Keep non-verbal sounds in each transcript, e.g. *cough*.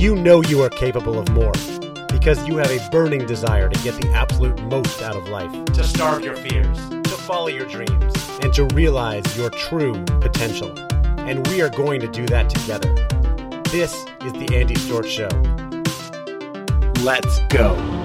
You know you are capable of more because you have a burning desire to get the absolute most out of life, to starve your fears, to follow your dreams, and to realize your true potential. And we are going to do that together. This is the Andy Storch Show. Let's go.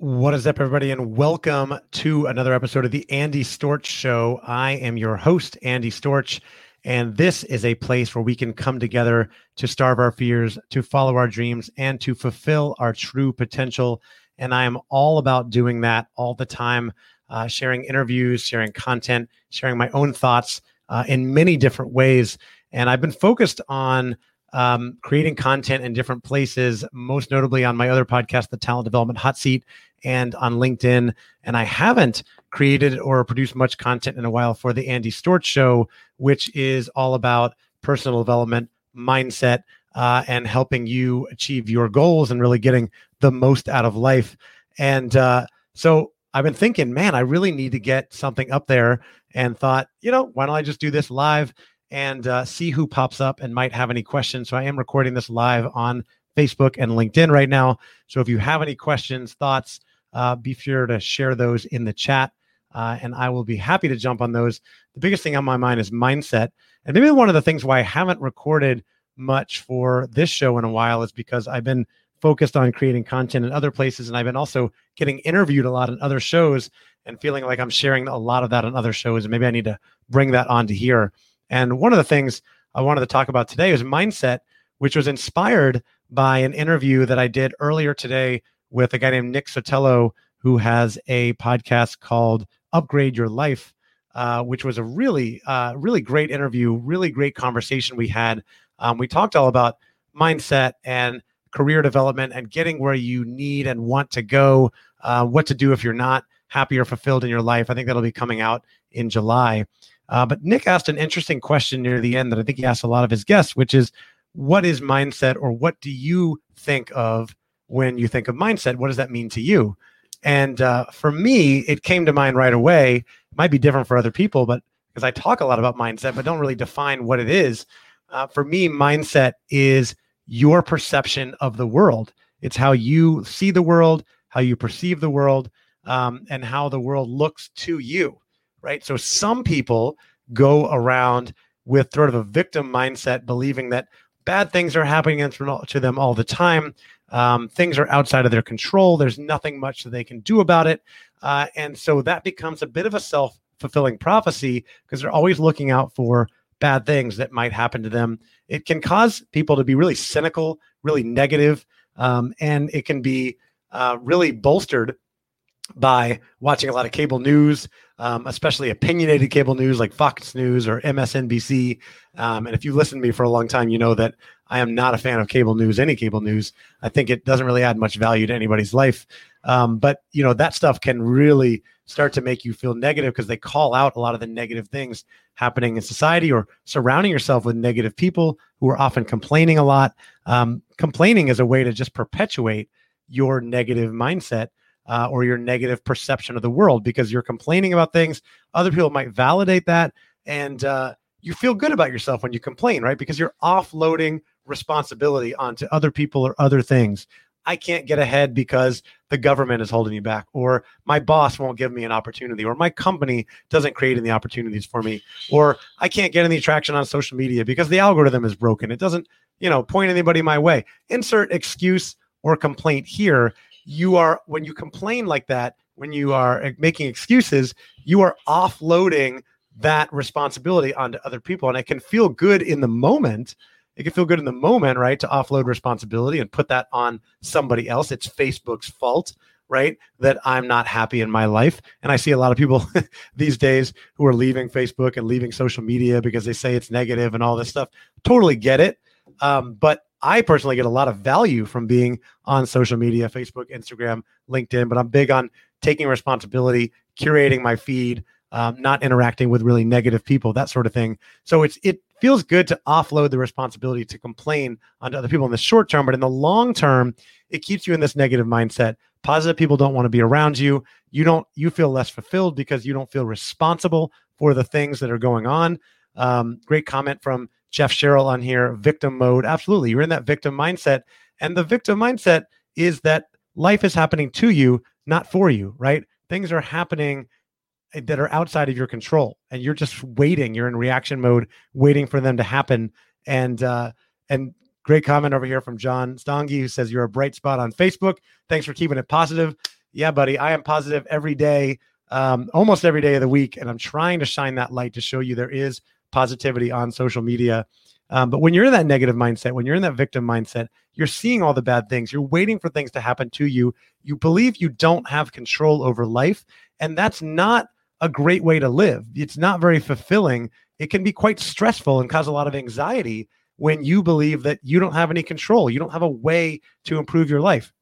What is up, everybody, and welcome to another episode of the Andy Storch Show. I am your host, Andy Storch, and this is a place where we can come together to starve our fears, to follow our dreams, and to fulfill our true potential. And I am all about doing that all the time, uh, sharing interviews, sharing content, sharing my own thoughts uh, in many different ways. And I've been focused on um, creating content in different places, most notably on my other podcast, The Talent Development Hot Seat, and on LinkedIn. And I haven't created or produced much content in a while for the Andy Storch Show, which is all about personal development, mindset, uh, and helping you achieve your goals and really getting the most out of life. And uh, so I've been thinking, man, I really need to get something up there and thought, you know, why don't I just do this live and uh, see who pops up and might have any questions. So I am recording this live on Facebook and LinkedIn right now. So if you have any questions, thoughts, uh, be sure to share those in the chat. Uh, and I will be happy to jump on those. The biggest thing on my mind is mindset. And maybe one of the things why I haven't recorded much for this show in a while is because I've been focused on creating content in other places. And I've been also getting interviewed a lot in other shows and feeling like I'm sharing a lot of that on other shows. And maybe I need to bring that onto here. And one of the things I wanted to talk about today is mindset, which was inspired by an interview that I did earlier today with a guy named Nick Sotelo, who has a podcast called Upgrade Your Life, uh, which was a really, uh, really great interview, really great conversation we had. Um, we talked all about mindset and career development and getting where you need and want to go, uh, what to do if you're not happy or fulfilled in your life. I think that'll be coming out in July. Uh, but Nick asked an interesting question near the end that I think he asked a lot of his guests, which is, what is mindset, or what do you think of when you think of mindset? What does that mean to you? And uh, for me, it came to mind right away. It might be different for other people, but because I talk a lot about mindset, but don't really define what it is. Uh, for me, mindset is your perception of the world. It's how you see the world, how you perceive the world, um, and how the world looks to you right? So some people go around with sort of a victim mindset, believing that bad things are happening to them all the time. Um, things are outside of their control. There's nothing much that they can do about it. Uh, and so that becomes a bit of a self fulfilling prophecy because they're always looking out for bad things that might happen to them. It can cause people to be really cynical, really negative, um, and it can be uh, really bolstered by watching a lot of cable news, um, especially opinionated cable news like Fox News or MSNBC. Um, and if you listen to me for a long time, you know that I am not a fan of cable news, any cable news. I think it doesn't really add much value to anybody's life. Um, but you know that stuff can really start to make you feel negative because they call out a lot of the negative things happening in society or surrounding yourself with negative people who are often complaining a lot. Um, complaining is a way to just perpetuate your negative mindset uh, or your negative perception of the world because you're complaining about things. Other people might validate that. And uh, you feel good about yourself when you complain, right? Because you're offloading responsibility onto other people or other things. I can't get ahead because the government is holding me back, or my boss won't give me an opportunity, or my company doesn't create any opportunities for me, or I can't get any traction on social media because the algorithm is broken. It doesn't, you know, point anybody my way. Insert excuse or complaint here you are when you complain like that when you are eh, making excuses you are offloading that responsibility onto other people. And it can feel good in the moment. It can feel good in the moment right to offload responsibility and put that on somebody else. It's facebook's fault right that i'm not happy in my life. And i see a lot of people *laughs* these days who are leaving facebook and leaving social media because they say it's negative and all this stuff. Totally get it. Um, but I personally get a lot of value from being on social media, Facebook, Instagram, LinkedIn, but I'm big on taking responsibility, curating my feed, um, not interacting with really negative people, that sort of thing. So it's it feels good to offload the responsibility to complain onto other people in the short term, but in the long term, it keeps you in this negative mindset. Positive people don't want to be around you. You don't. You feel less fulfilled because you don't feel responsible for the things that are going on. Um, great comment from Jeff Sherrill on here. Victim mode. Absolutely, you're in that victim mindset, and the victim mindset is that life is happening to you, not for you. Right? Things are happening that are outside of your control and you're just waiting you're in reaction mode waiting for them to happen and uh and great comment over here from john stongi who says you're a bright spot on facebook thanks for keeping it positive yeah buddy i am positive every day um almost every day of the week and i'm trying to shine that light to show you there is positivity on social media um, but when you're in that negative mindset when you're in that victim mindset you're seeing all the bad things you're waiting for things to happen to you you believe you don't have control over life and that's not a great way to live. It's not very fulfilling. It can be quite stressful and cause a lot of anxiety when you believe that you don't have any control. You don't have a way to improve your life.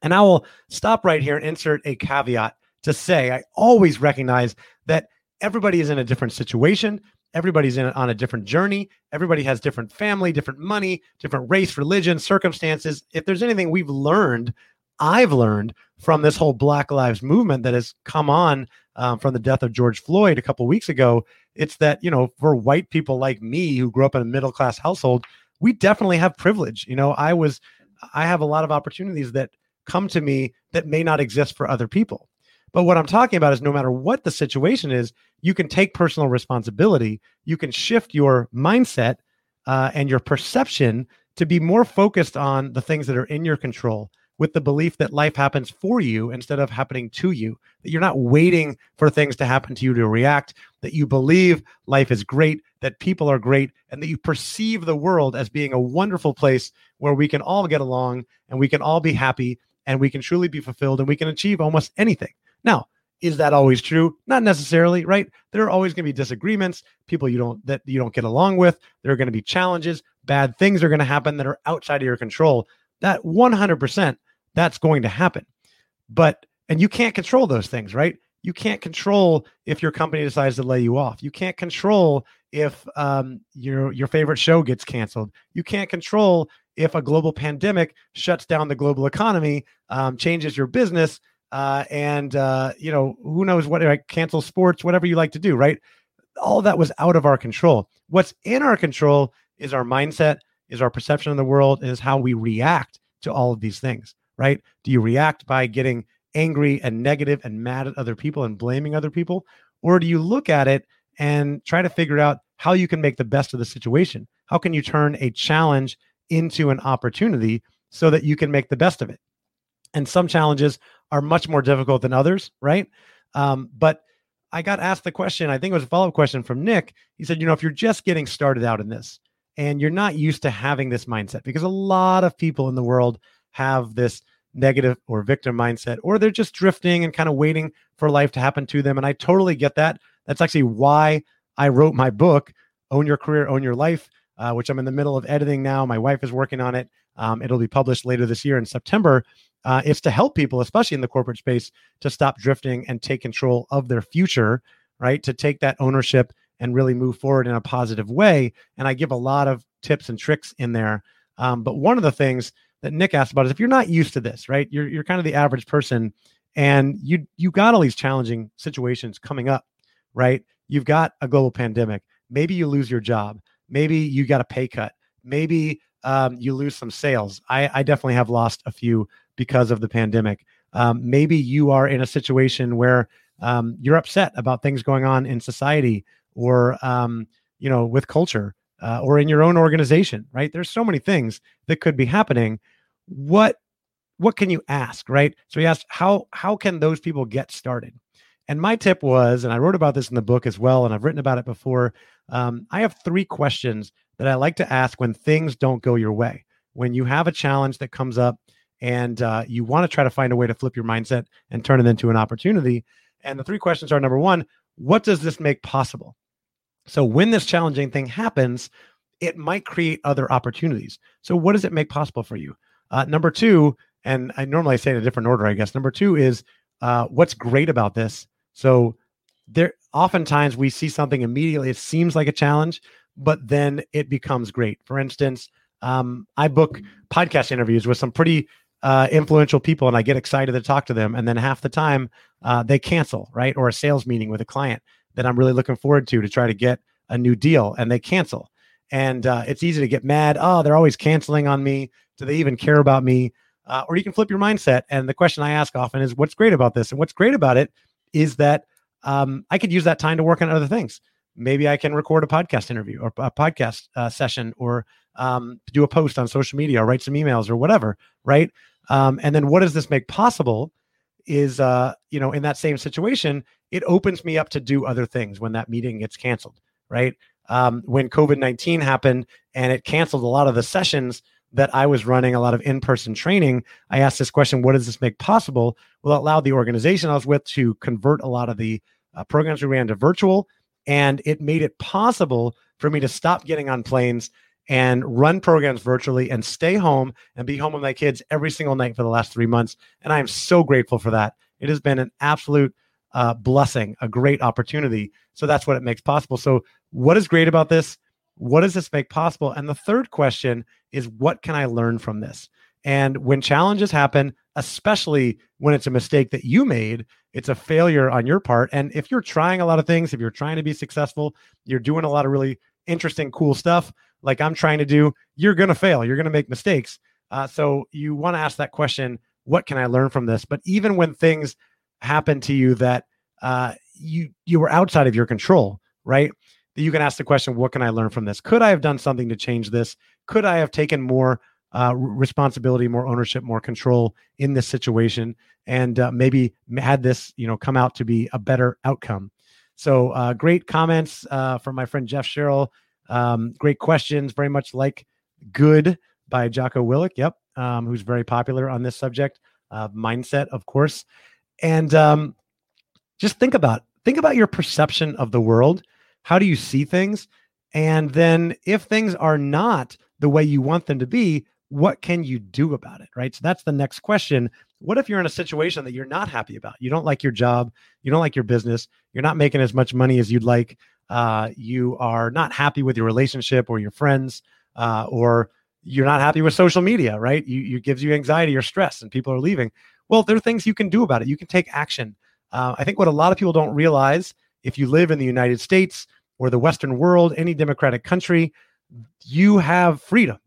And I will stop right here and insert a caveat to say I always recognize that everybody is in a different situation. Everybody's in on a different journey. Everybody has different family, different money, different race, religion, circumstances. If there's anything we've learned, I've learned from this whole Black Lives movement that has come on um, from the death of George Floyd a couple weeks ago. It's that, you know, for white people like me who grew up in a middle class household, we definitely have privilege. You know, I was, I have a lot of opportunities that come to me that may not exist for other people. But what I'm talking about is no matter what the situation is, you can take personal responsibility. You can shift your mindset uh, and your perception to be more focused on the things that are in your control with the belief that life happens for you instead of happening to you, that you're not waiting for things to happen to you to react, that you believe life is great, that people are great, and that you perceive the world as being a wonderful place where we can all get along and we can all be happy and we can truly be fulfilled and we can achieve almost anything. Now, is that always true? Not necessarily, right? There are always going to be disagreements, people you don't that you don't get along with. There are going to be challenges, bad things are going to happen that are outside of your control. That 100% that's going to happen. But, and you can't control those things, right? You can't control if your company decides to lay you off. You can't control if um, your your favorite show gets canceled. You can't control if a global pandemic shuts down the global economy, um, changes your business, uh, and uh, you know who knows what like cancel sports, whatever you like to do, right? All that was out of our control. What's in our control is our mindset, is our perception of the world, is how we react to all of these things right? Do you react by getting angry and negative and mad at other people and blaming other people? Or do you look at it and try to figure out how you can make the best of the situation? How can you turn a challenge into an opportunity so that you can make the best of it? And some challenges are much more difficult than others, right? Um, but I got asked the question, I think it was a follow up question from Nick. He said, you know, if you're just getting started out in this and you're not used to having this mindset, because a lot of people in the world have this negative or victim mindset, or they're just drifting and kind of waiting for life to happen to them. And I totally get that. That's actually why I wrote my book, Own Your Career, Own Your Life, uh, which I'm in the middle of editing now. My wife is working on it. Um, it'll be published later this year in September. Uh, it's to help people, especially in the corporate space, to stop drifting and take control of their future, right? To take that ownership and really move forward in a positive way. And I give a lot of tips and tricks in there. Um, but one of the things that Nick asked about is if you're not used to this, right? You're you're kind of the average person and you you got all these challenging situations coming up, right? You've got a global pandemic. Maybe you lose your job. Maybe you got a pay cut. Maybe um, you lose some sales. I, I definitely have lost a few because of the pandemic. Um, maybe you are in a situation where um, you're upset about things going on in society or um, you know with culture uh, or in your own organization, right? There's so many things that could be happening. What what can you ask, right? So he asked, how how can those people get started? And my tip was, and I wrote about this in the book as well, and I've written about it before. Um, I have three questions that I like to ask when things don't go your way. When you have a challenge that comes up and uh, you want to try to find a way to flip your mindset and turn it into an opportunity. And the three questions are number one, what does this make possible? So when this challenging thing happens, it might create other opportunities. So what does it make possible for you? Uh, number two, and I normally say in a different order, I guess. Number two is uh, what's great about this. So there, oftentimes we see something immediately. It seems like a challenge, but then it becomes great. For instance, um, I book podcast interviews with some pretty uh, influential people and I get excited to talk to them. And then half the time uh, they cancel, right? Or a sales meeting with a client that I'm really looking forward to to try to get a new deal and they cancel. And uh, it's easy to get mad. Oh, they're always canceling on me. Do they even care about me? Uh, or you can flip your mindset. And the question I ask often is, what's great about this? And what's great about it is that um, I could use that time to work on other things. Maybe I can record a podcast interview or a podcast uh, session or um, do a post on social media or write some emails or whatever, right? Um, and then what does this make possible? Is uh, you know, in that same situation, it opens me up to do other things when that meeting gets canceled, right? Um, when COVID nineteen happened and it canceled a lot of the sessions that I was running, a lot of in person training, I asked this question: What does this make possible? Well, it allowed the organization I was with to convert a lot of the uh, programs we ran to virtual, and it made it possible for me to stop getting on planes and run programs virtually and stay home and be home with my kids every single night for the last three months. And I am so grateful for that. It has been an absolute uh, blessing, a great opportunity. So that's what it makes possible. So, what is great about this? What does this make possible? And the third question is, what can I learn from this? And when challenges happen, especially when it's a mistake that you made, it's a failure on your part. And if you're trying a lot of things, if you're trying to be successful, you're doing a lot of really interesting, cool stuff like I'm trying to do, you're going to fail. You're going to make mistakes. Uh, so you want to ask that question what can I learn from this? But even when things happen to you that uh, you you were outside of your control, right? That you can ask the question, what can I learn from this? Could I have done something to change this? Could I have taken more uh, responsibility, more ownership, more control in this situation, and uh, maybe had this, you know, come out to be a better outcome? So uh, great comments uh, from my friend Jeff Sherrill. Um, great questions, very much like Good by Jocko Willink. Yep, um, who's very popular on this subject, uh, mindset, of course. And um, just think about think about your perception of the world. How do you see things? And then, if things are not the way you want them to be, what can you do about it? Right. So that's the next question. What if you're in a situation that you're not happy about? You don't like your job, you don't like your business, you're not making as much money as you'd like, uh, you are not happy with your relationship or your friends, uh, or you're not happy with social media, right? You, you gives you anxiety or stress, and people are leaving. Well, there are things you can do about it. You can take action. Uh, I think what a lot of people don't realize, if you live in the United States or the Western world, any democratic country, you have freedom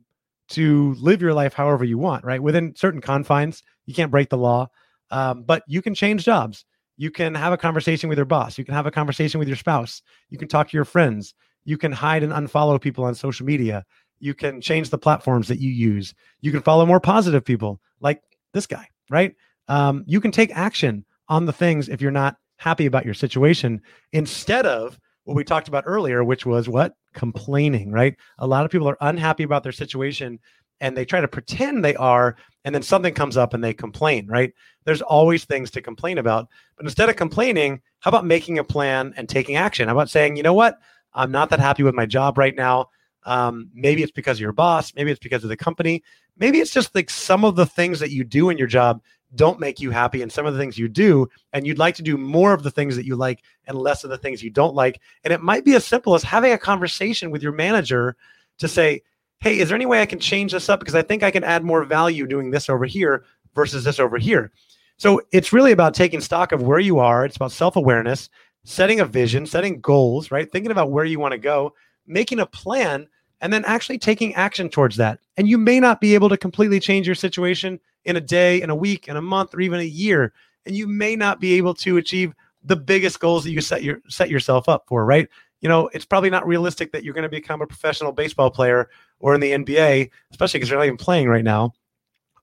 to live your life however you want, right? Within certain confines, you can't break the law, um, but you can change jobs. You can have a conversation with your boss. You can have a conversation with your spouse. You can talk to your friends. You can hide and unfollow people on social media. You can change the platforms that you use. You can follow more positive people like this guy, right? Um, you can take action on the things if you're not happy about your situation instead of what we talked about earlier, which was what? Complaining, right? A lot of people are unhappy about their situation and they try to pretend they are and then something comes up and they complain right? There's always things to complain about but instead of complaining how about making a plan and taking action? How about saying you know what? I'm not that happy with my job right now. Um, maybe it's because of your boss maybe it's because of the company maybe it's just like some of the things that you do in your job don't make you happy and some of the things you do and you'd like to do more of the things that you like and less of the things you don't like and it might be as simple as having a conversation with your manager to say hey, is there any way I can change this up? Because I think I can add more value doing this over here versus this over here. So it's really about taking stock of where you are. It's about self awareness, setting a vision, setting goals, right? Thinking about where you want to go, making a plan, and then actually taking action towards that. And you may not be able to completely change your situation in a day, in a week, in a month, or even a year. And you may not be able to achieve the biggest goals that you set your set yourself up for, right? You know, it's probably not realistic that you're going to become a professional baseball player or in the NBA, especially because you're not even playing right now.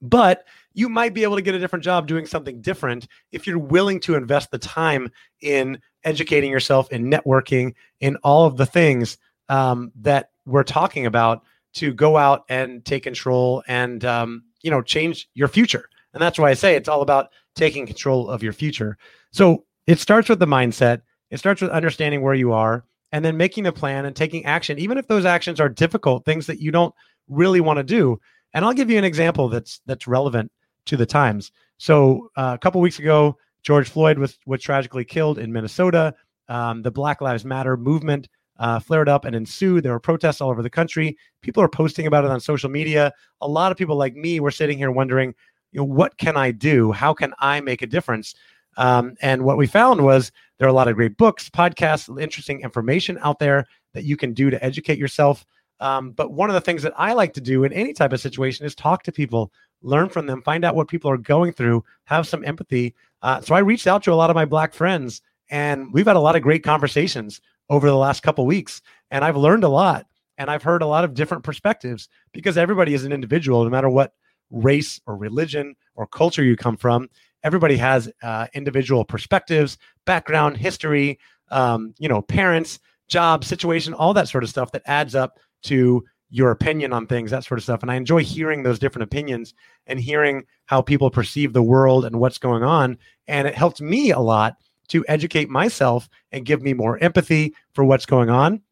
But you might be able to get a different job doing something different if you're willing to invest the time in educating yourself, in networking, in all of the things um, that we're talking about to go out and take control and um, you know change your future. And that's why I say it's all about taking control of your future. So it starts with the mindset. It starts with understanding where you are and then making a plan and taking action, even if those actions are difficult, things that you don't really want to do. And I'll give you an example that's that's relevant to the times. So uh, a couple weeks ago, George Floyd was was tragically killed in Minnesota. Um, the Black Lives Matter movement uh, flared up and ensued. There were protests all over the country. People are posting about it on social media. A lot of people like me were sitting here wondering, you know, what can I do? How can I make a difference? Um, and what we found was there are a lot of great books, podcasts, interesting information out there that you can do to educate yourself. Um, but one of the things that I like to do in any type of situation is talk to people, learn from them, find out what people are going through, have some empathy. Uh, so I reached out to a lot of my black friends, and we've had a lot of great conversations over the last couple weeks, and I've learned a lot, and I've heard a lot of different perspectives because everybody is an individual, no matter what race or religion or culture you come from. Everybody has uh, individual perspectives, background, history, um, you know, parents, job, situation, all that sort of stuff that adds up to your opinion on things, that sort of stuff. And I enjoy hearing those different opinions and hearing how people perceive the world and what's going on. And it helped me a lot to educate myself and give me more empathy for what's going on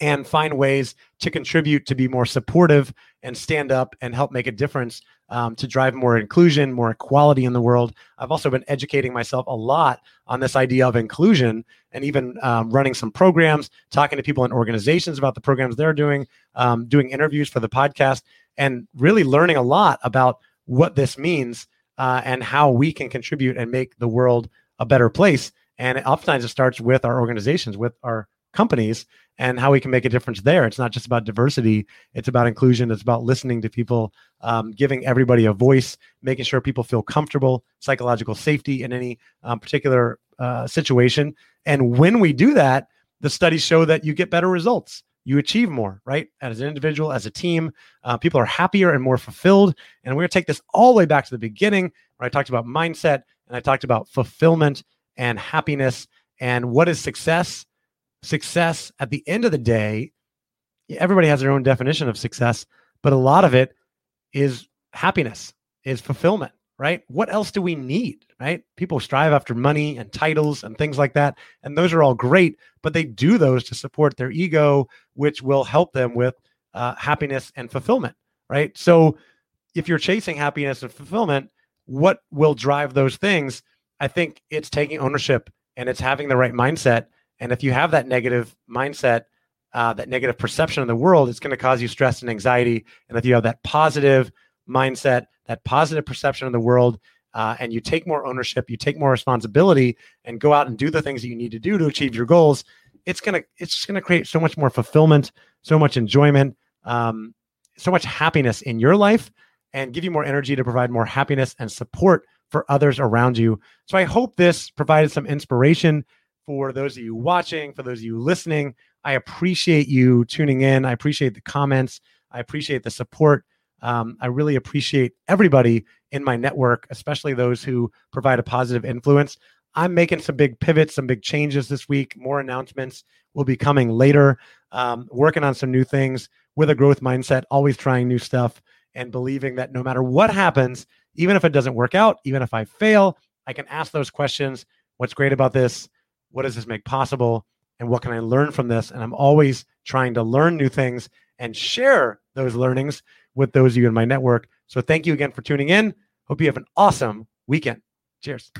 and find ways to contribute to be more supportive and stand up and help make a difference um, to drive more inclusion, more equality in the world. I've also been educating myself a lot on this idea of inclusion and even um, running some programs, talking to people in organizations about the programs they're doing, um, doing interviews for the podcast, and really learning a lot about what this means uh, and how we can contribute and make the world a better place. And oftentimes it starts with our organizations, with our companies and how we can make a difference there. It's not just about diversity, it's about inclusion, it's about listening to people, um, giving everybody a voice, making sure people feel comfortable, psychological safety in any um, particular uh, situation. And when we do that, the studies show that you get better results. You achieve more, right? As an individual, as a team, uh, people are happier and more fulfilled. And we're going to take this all the way back to the beginning where I talked about mindset and I talked about fulfillment and happiness and what is success success at the end of the day, everybody has their own definition of success, but a lot of it is happiness, is fulfillment, right? What else do we need, right? People strive after money and titles and things like that. And those are all great, but they do those to support their ego, which will help them with uh, happiness and fulfillment, right? So if you're chasing happiness and fulfillment, what will drive those things? I think it's taking ownership and it's having the right mindset and if you have that negative mindset, uh, that negative perception of the world, it's going to cause you stress and anxiety. And if you have that positive mindset, that positive perception of the world, uh, and you take more ownership, you take more responsibility, and go out and do the things that you need to do to achieve your goals, it's gonna it's just gonna create so much more fulfillment, so much enjoyment, um, so much happiness in your life, and give you more energy to provide more happiness and support for others around you. So I hope this provided some inspiration for those of you watching, for those of you listening. I appreciate you tuning in. I appreciate the comments. I appreciate the support. Um, I really appreciate everybody in my network, especially those who provide a positive influence. I'm making some big pivots, some big changes this week. More announcements will be coming later. Um, working on some new things with a growth mindset, always trying new stuff and believing that no matter what happens, even if it doesn't work out, even if I fail, I can ask those questions. What's great about this? What does this make possible? And what can I learn from this? And I'm always trying to learn new things and share those learnings with those of you in my network. So thank you again for tuning in. Hope you have an awesome weekend. Cheers.